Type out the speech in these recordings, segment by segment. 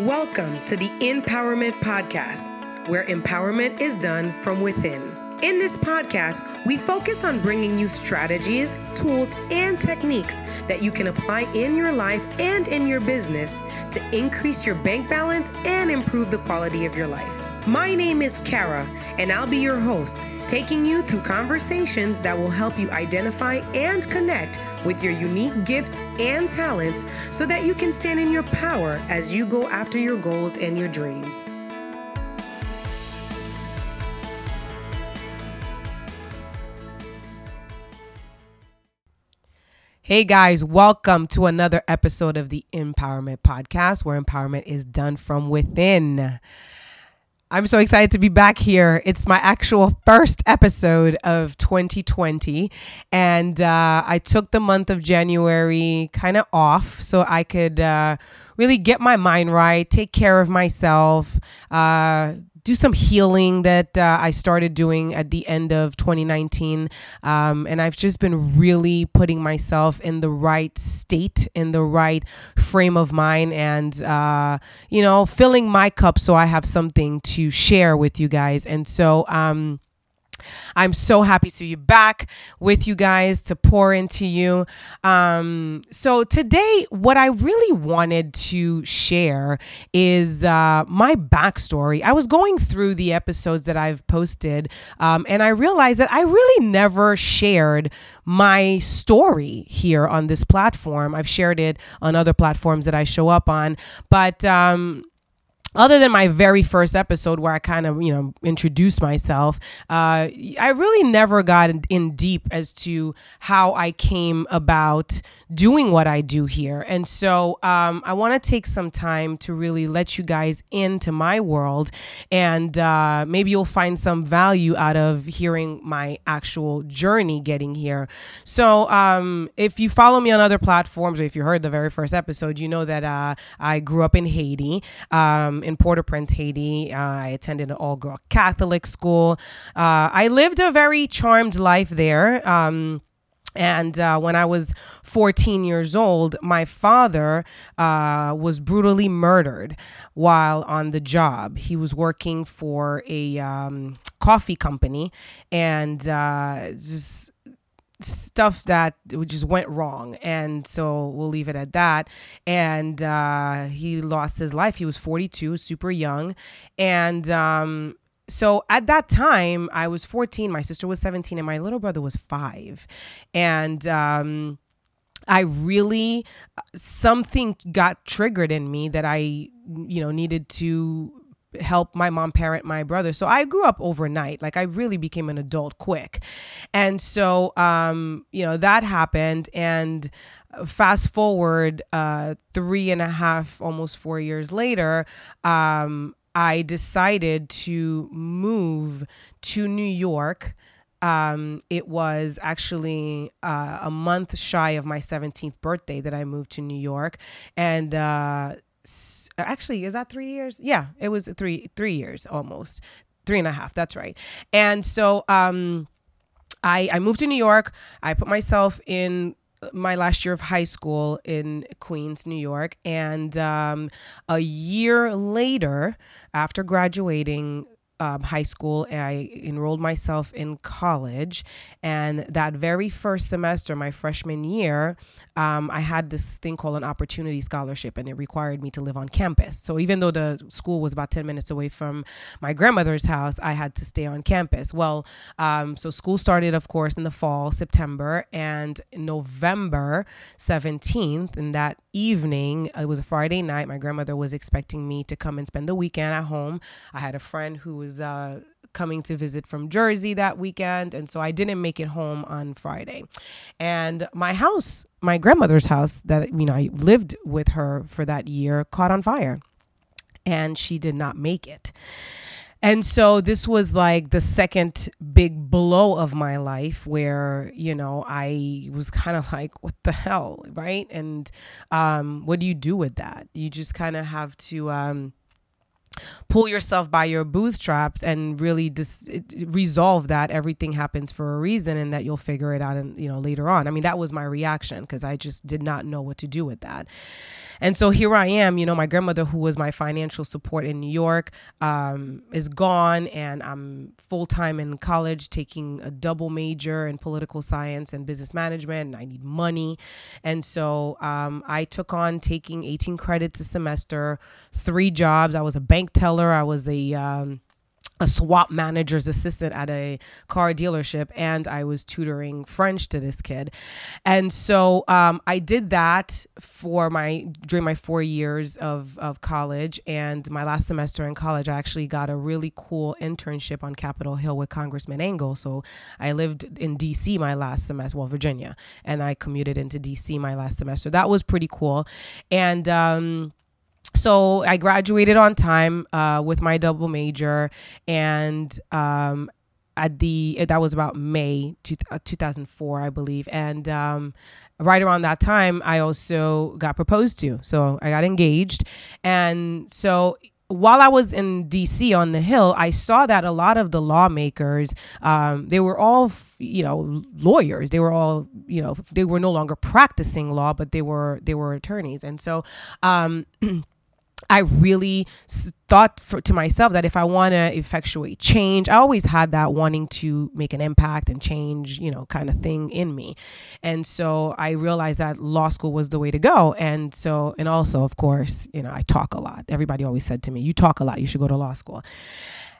Welcome to the Empowerment Podcast, where empowerment is done from within. In this podcast, we focus on bringing you strategies, tools, and techniques that you can apply in your life and in your business to increase your bank balance and improve the quality of your life. My name is Kara, and I'll be your host, taking you through conversations that will help you identify and connect with your unique gifts and talents so that you can stand in your power as you go after your goals and your dreams. Hey guys, welcome to another episode of the Empowerment Podcast, where empowerment is done from within. I'm so excited to be back here. It's my actual first episode of 2020. And uh, I took the month of January kind of off so I could uh, really get my mind right, take care of myself, uh, do some healing that uh, I started doing at the end of 2019. Um, and I've just been really putting myself in the right state, in the right frame of mind, and, uh, you know, filling my cup so I have something to share with you guys. And so, um, I'm so happy to be back with you guys to pour into you. Um, so, today, what I really wanted to share is uh, my backstory. I was going through the episodes that I've posted, um, and I realized that I really never shared my story here on this platform. I've shared it on other platforms that I show up on, but um, other than my very first episode where I kind of, you know, introduced myself, uh, I really never got in, deep as to how I came about doing what I do here. And so um, I want to take some time to really let you guys into my world. And uh, maybe you'll find some value out of hearing my actual journey getting here. So um, if you follow me on other platforms or if you heard the very first episode, you know that uh, I grew up in Haiti. Um, in Port-au-Prince, Haiti. Uh, I attended an all-girl Catholic school. Uh, I lived a very charmed life there. Um, and uh, when I was 14 years old, my father uh, was brutally murdered while on the job. He was working for a um, coffee company and uh, just stuff that just went wrong. And so we'll leave it at that. And uh, he lost his life. He was 42 super young. And um, so at that time i was 14 my sister was 17 and my little brother was five. And um, I really something got triggered in me that I you know needed to help my mom parent my brother. So I grew up overnight. Like I really became an adult quick. And so, um, you know, that happened. And fast forward uh, three and a half, almost four years later, um, I decided to move to New York. Um, it was actually uh, a month shy of my 17th birthday that I moved to New York. And uh, actually is that three years? Yeah it was three three years almost. Three and a half that's right. And so um i i moved to new york. I put myself in my last year of high school in Queens, New York. And um, a year later, after graduating um, high school, and I enrolled myself in college. And that very first semester, my freshman year, um, I had this thing called an opportunity scholarship, and it required me to live on campus. So even though the school was about 10 minutes away from my grandmother's house, I had to stay on campus. Well, um, so school started, of course, in the fall, September, and November 17th, in that evening, it was a Friday night, my grandmother was expecting me to come and spend the weekend at home. I had a friend who was uh, coming to visit from Jersey that weekend. And so I didn't make it home on Friday. And my house, my grandmother's house that, you know, I lived with her for that year caught on fire. And she did not make it. And so this was like the second big blow of my life where, you know, I was kind of like, what the hell? Right. And um, what do you do with that? You just kind of have to, um, pull yourself by your bootstraps and really dis- resolve that everything happens for a reason and that you'll figure it out and you know later on i mean that was my reaction because i just did not know what to do with that and so here I am, you know, my grandmother, who was my financial support in New York, um, is gone, and I'm full time in college taking a double major in political science and business management, and I need money. And so um, I took on taking 18 credits a semester, three jobs. I was a bank teller, I was a um, a swap manager's assistant at a car dealership and I was tutoring French to this kid. And so um, I did that for my during my four years of, of college. And my last semester in college, I actually got a really cool internship on Capitol Hill with Congressman Engel. So I lived in DC my last semester, well, Virginia, and I commuted into DC my last semester. That was pretty cool. And um, so I graduated on time uh, with my double major, and um, at the that was about May two, uh, 2004, I believe, and um, right around that time, I also got proposed to. So I got engaged, and so while I was in DC on the Hill, I saw that a lot of the lawmakers, um, they were all, you know, lawyers. They were all, you know, they were no longer practicing law, but they were they were attorneys, and so. Um, I really thought for, to myself that if I want to effectuate change, I always had that wanting to make an impact and change, you know, kind of thing in me. And so I realized that law school was the way to go. And so, and also, of course, you know, I talk a lot. Everybody always said to me, You talk a lot, you should go to law school.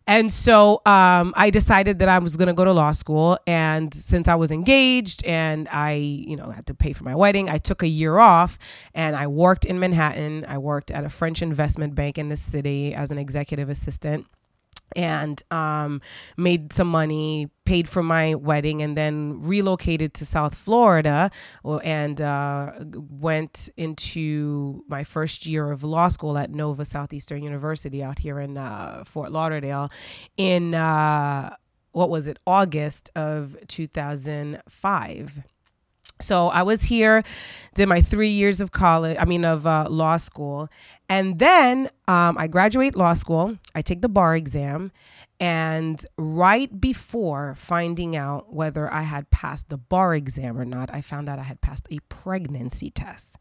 And so um, I decided that I was going to go to law school. And since I was engaged and I, you know, had to pay for my wedding, I took a year off and I worked in Manhattan. I worked at a French investment bank in the city as an executive assistant and um, made some money, paid for my wedding, and then relocated to South Florida and uh, went into my first year of law school at Nova Southeastern University out here in uh, Fort Lauderdale in uh, what was it, August of 2005. So I was here, did my three years of college, I mean, of uh, law school. And then um, I graduate law school, I take the bar exam. And right before finding out whether I had passed the bar exam or not, I found out I had passed a pregnancy test,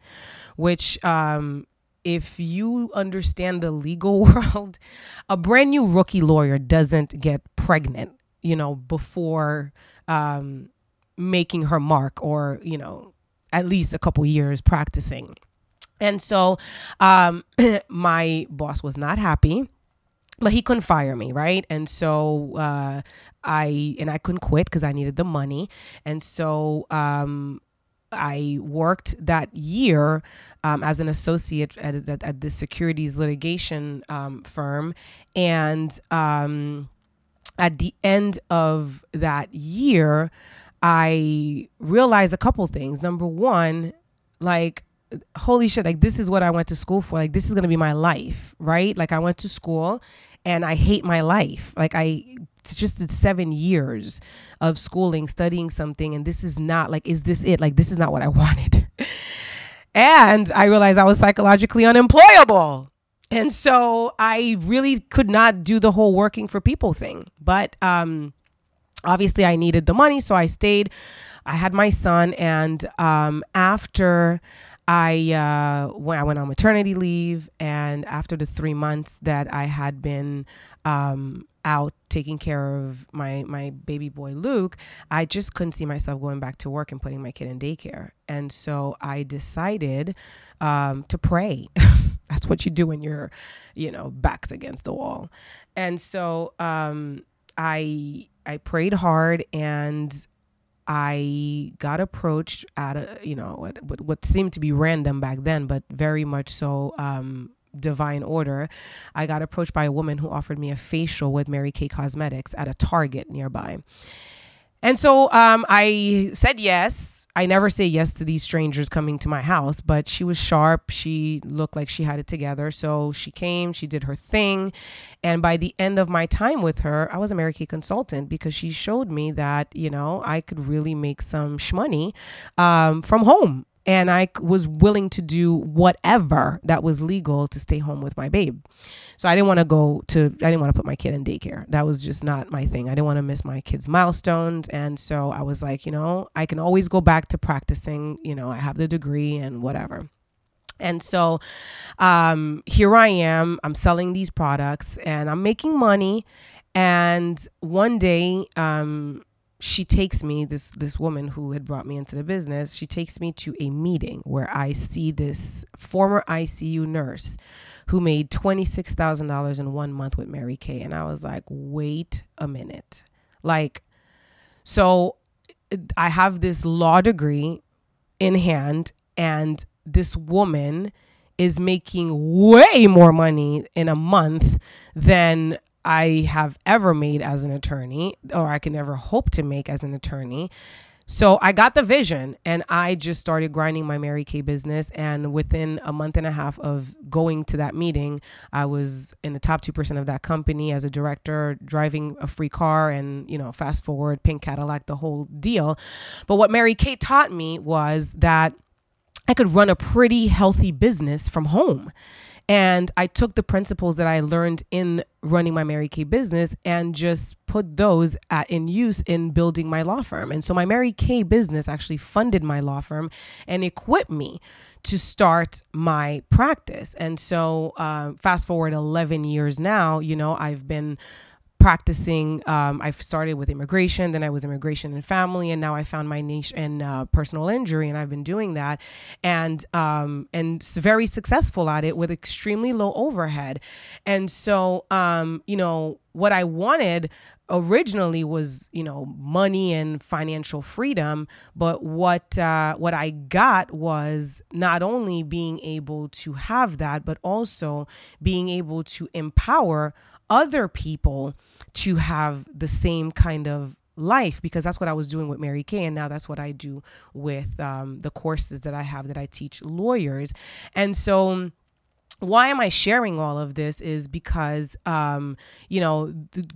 which um, if you understand the legal world, a brand new rookie lawyer doesn't get pregnant, you know, before um, making her mark or, you know, at least a couple years practicing. And so um, my boss was not happy but he couldn't fire me right? And so uh, i and i couldn't quit because i needed the money. And so um, i worked that year um, as an associate at, at, at the securities litigation um, firm. And um, at the end of that year I realized a couple things. Number one, like, holy shit, like, this is what I went to school for. Like, this is going to be my life, right? Like, I went to school and I hate my life. Like, I just did seven years of schooling, studying something, and this is not like, is this it? Like, this is not what I wanted. and I realized I was psychologically unemployable. And so I really could not do the whole working for people thing. But, um, obviously I needed the money, so I stayed. I had my son, and um, after I uh, when I went on maternity leave, and after the three months that I had been um, out taking care of my my baby boy Luke, I just couldn't see myself going back to work and putting my kid in daycare, and so I decided um, to pray. That's what you do when you're, you know, backs against the wall, and so um, I I prayed hard and I got approached at a you know what, what seemed to be random back then, but very much so um, divine order. I got approached by a woman who offered me a facial with Mary Kay Cosmetics at a Target nearby. And so um, I said yes. I never say yes to these strangers coming to my house, but she was sharp. She looked like she had it together. So she came, she did her thing. And by the end of my time with her, I was a Mary Kay consultant because she showed me that, you know, I could really make some shmoney um, from home and I was willing to do whatever that was legal to stay home with my babe. So I didn't want to go to, I didn't want to put my kid in daycare. That was just not my thing. I didn't want to miss my kid's milestones. And so I was like, you know, I can always go back to practicing. You know, I have the degree and whatever. And so um, here I am, I'm selling these products and I'm making money. And one day, um, she takes me this this woman who had brought me into the business she takes me to a meeting where i see this former icu nurse who made $26,000 in one month with Mary Kay. And I was like wait a minute. Like so I have this law degree in hand and this woman is making way more money in a month than I have ever made as an attorney, or I can ever hope to make as an attorney. So I got the vision and I just started grinding my Mary Kay business. And within a month and a half of going to that meeting, I was in the top 2% of that company as a director, driving a free car and, you know, fast forward, pink Cadillac, the whole deal. But what Mary Kay taught me was that I could run a pretty healthy business from home. And I took the principles that I learned in running my Mary Kay business and just put those at, in use in building my law firm. And so my Mary Kay business actually funded my law firm and equipped me to start my practice. And so, uh, fast forward 11 years now, you know, I've been practicing. Um, I started with immigration, then I was immigration and family, and now I found my niche in uh, personal injury, and I've been doing that, and um, and very successful at it with extremely low overhead. And so, um, you know, what I wanted originally was you know money and financial freedom but what uh, what i got was not only being able to have that but also being able to empower other people to have the same kind of life because that's what I was doing with Mary Kay. And now that's what I do with um, the courses that I have that I teach lawyers. And so, why am I sharing all of this is because, um, you know,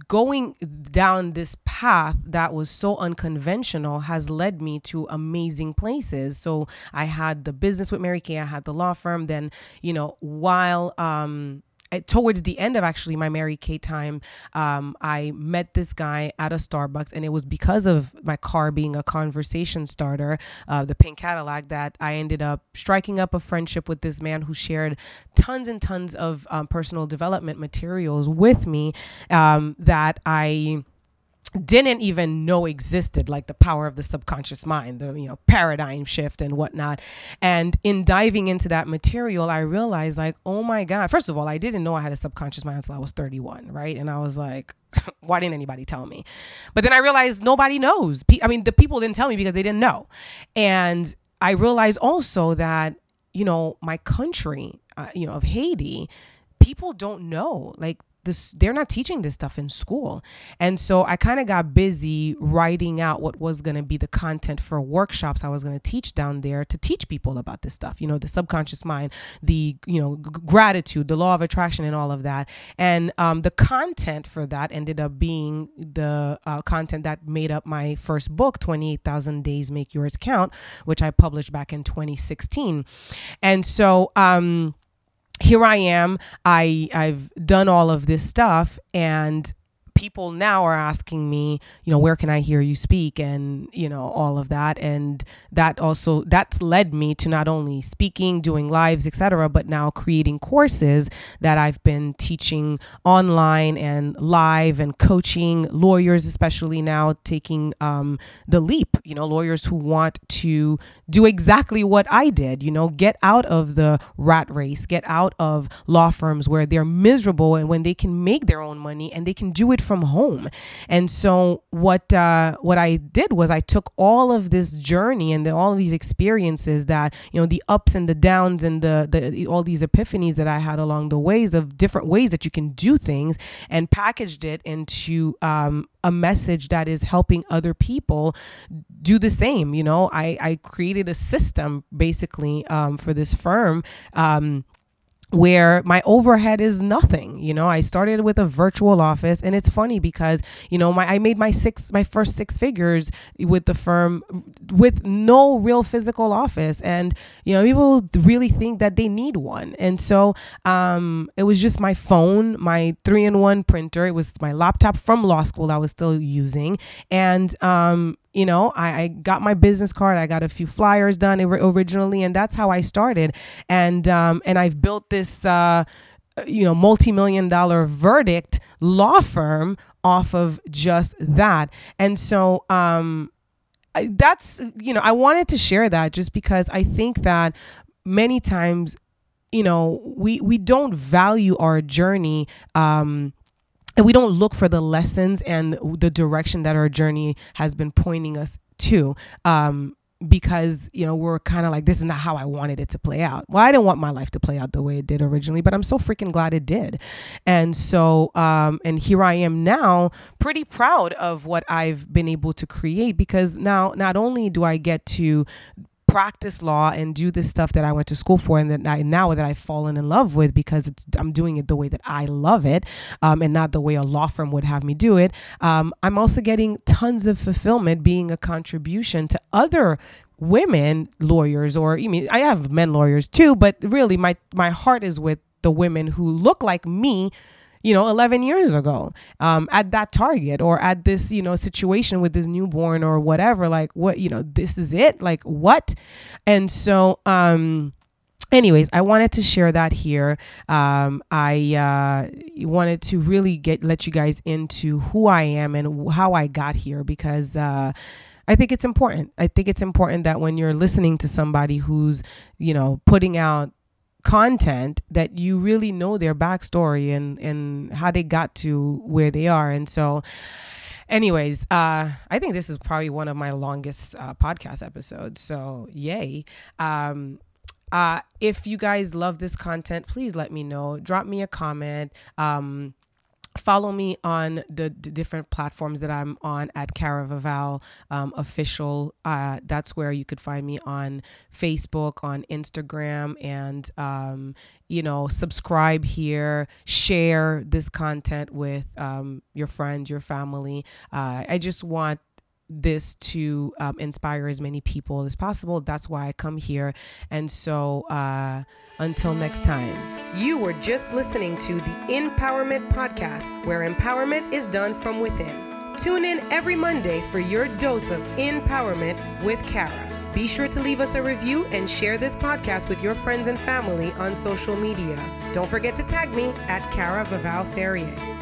going down this path that was so unconventional has led me to amazing places. So I had the business with Mary Kay, I had the law firm. Then, you know, while, um, towards the end of actually my Mary Kay time, um, I met this guy at a Starbucks, and it was because of my car being a conversation starter, uh, the pink Cadillac, that I ended up striking up a friendship with this man who shared tons and tons of um, personal development materials with me um, that I didn't even know existed like the power of the subconscious mind the you know paradigm shift and whatnot. And in diving into that material i realized like oh my god. First of all i didn't know i had a subconscious mind until i was 31 right? And i was like why didn't anybody tell me? But then i realized nobody knows. I mean the people didn't tell me because they didn't know. And i realized also that you know my country uh, you know of haiti people don't know. Like this they're not teaching this stuff in school. And so i kind of got busy writing out what was going to be the content for workshops i was going to teach down there to teach people about this stuff you know the subconscious mind the you know g- gratitude the law of attraction and all of that. And um, the content for that ended up being the uh, content that made up my first book 28000 days make yours count which i published back in 2016 and so um here I am. I I've done all of this stuff and people now are asking me, you know, where can I hear you speak and, you know, all of that. And that also that's led me to not only speaking, doing lives, etc., but now creating courses that I've been teaching online and live and coaching lawyers, especially now taking um, the leap, you know, lawyers who want to do exactly what I did, you know, get out of the rat race, get out of law firms where they're miserable and when they can make their own money and they can do it from home. And so what uh, what I did was I took all of this journey and the, all of these experiences that you know the ups and the downs and the, the all these epiphanies that I had along the ways of different ways that you can do things and packaged it into um, a message that is helping other people do the same. You know, I I created a system basically um, for this firm. Um, where my overhead is nothing you know? I started with a virtual office and it's funny because you know my i made my six my first six figures with the firm with no real physical office. And you know people really think that they need one. And so um it was just my phone my three in one printer. It was my laptop from law school i was still using. And um you know I, I, got my business card i got a few flyers done originally and that's how i started. And um, and i've built this uh, you know multi-million dollar verdict law firm off of just that. And so um, that's you know i wanted to share that just because i think that many times you know we we don't value our journey um and we don't look for the lessons and the direction that our journey has been pointing us to um, because you know we're kind of like this is not how I wanted it to play out. Well, I didn't want my life to play out the way it did originally, but I'm so freaking glad it did. And so um and here I am now pretty proud of what I've been able to create because now not only do I get to practice law and do this stuff that I went to school for and that I now that I've fallen in love with because it's I'm doing it the way that I love it um, and not the way a law firm would have me do it. Um, I'm also getting tons of fulfillment being a contribution to other women lawyers or I mean I have men lawyers too, but really my my heart is with the women who look like me you know 11 years ago um, at that target or at this you know situation with this newborn or whatever like what you know this is it like what and so um anyways i wanted to share that here um, i uh, wanted to really get let you guys into who i am and how i got here because uh, I think it's important. I think it's important that when you're listening to somebody who's, you know, putting out content that you really know their backstory and and how they got to where they are. And so anyways uh i think this is probably one of my longest uh, podcast episodes. So yay. Um uh if you guys love this content please let me know. Drop me a comment. Um follow me on the, different platforms that I'm on at Cara Vaval um, official. Uh, that's where you could find me on Facebook, on Instagram, and um, you know, subscribe here, share this content with um, your friends, your family. Uh, I just want this to um, inspire as many people as possible. That's why I come here. And so uh, until next time. You were just listening to the Empowerment Podcast, where empowerment is done from within. Tune in every Monday for your dose of empowerment with Cara. Be sure to leave us a review and share this podcast with your friends and family on social media. Don't forget to tag me at Cara Vaval Ferrier.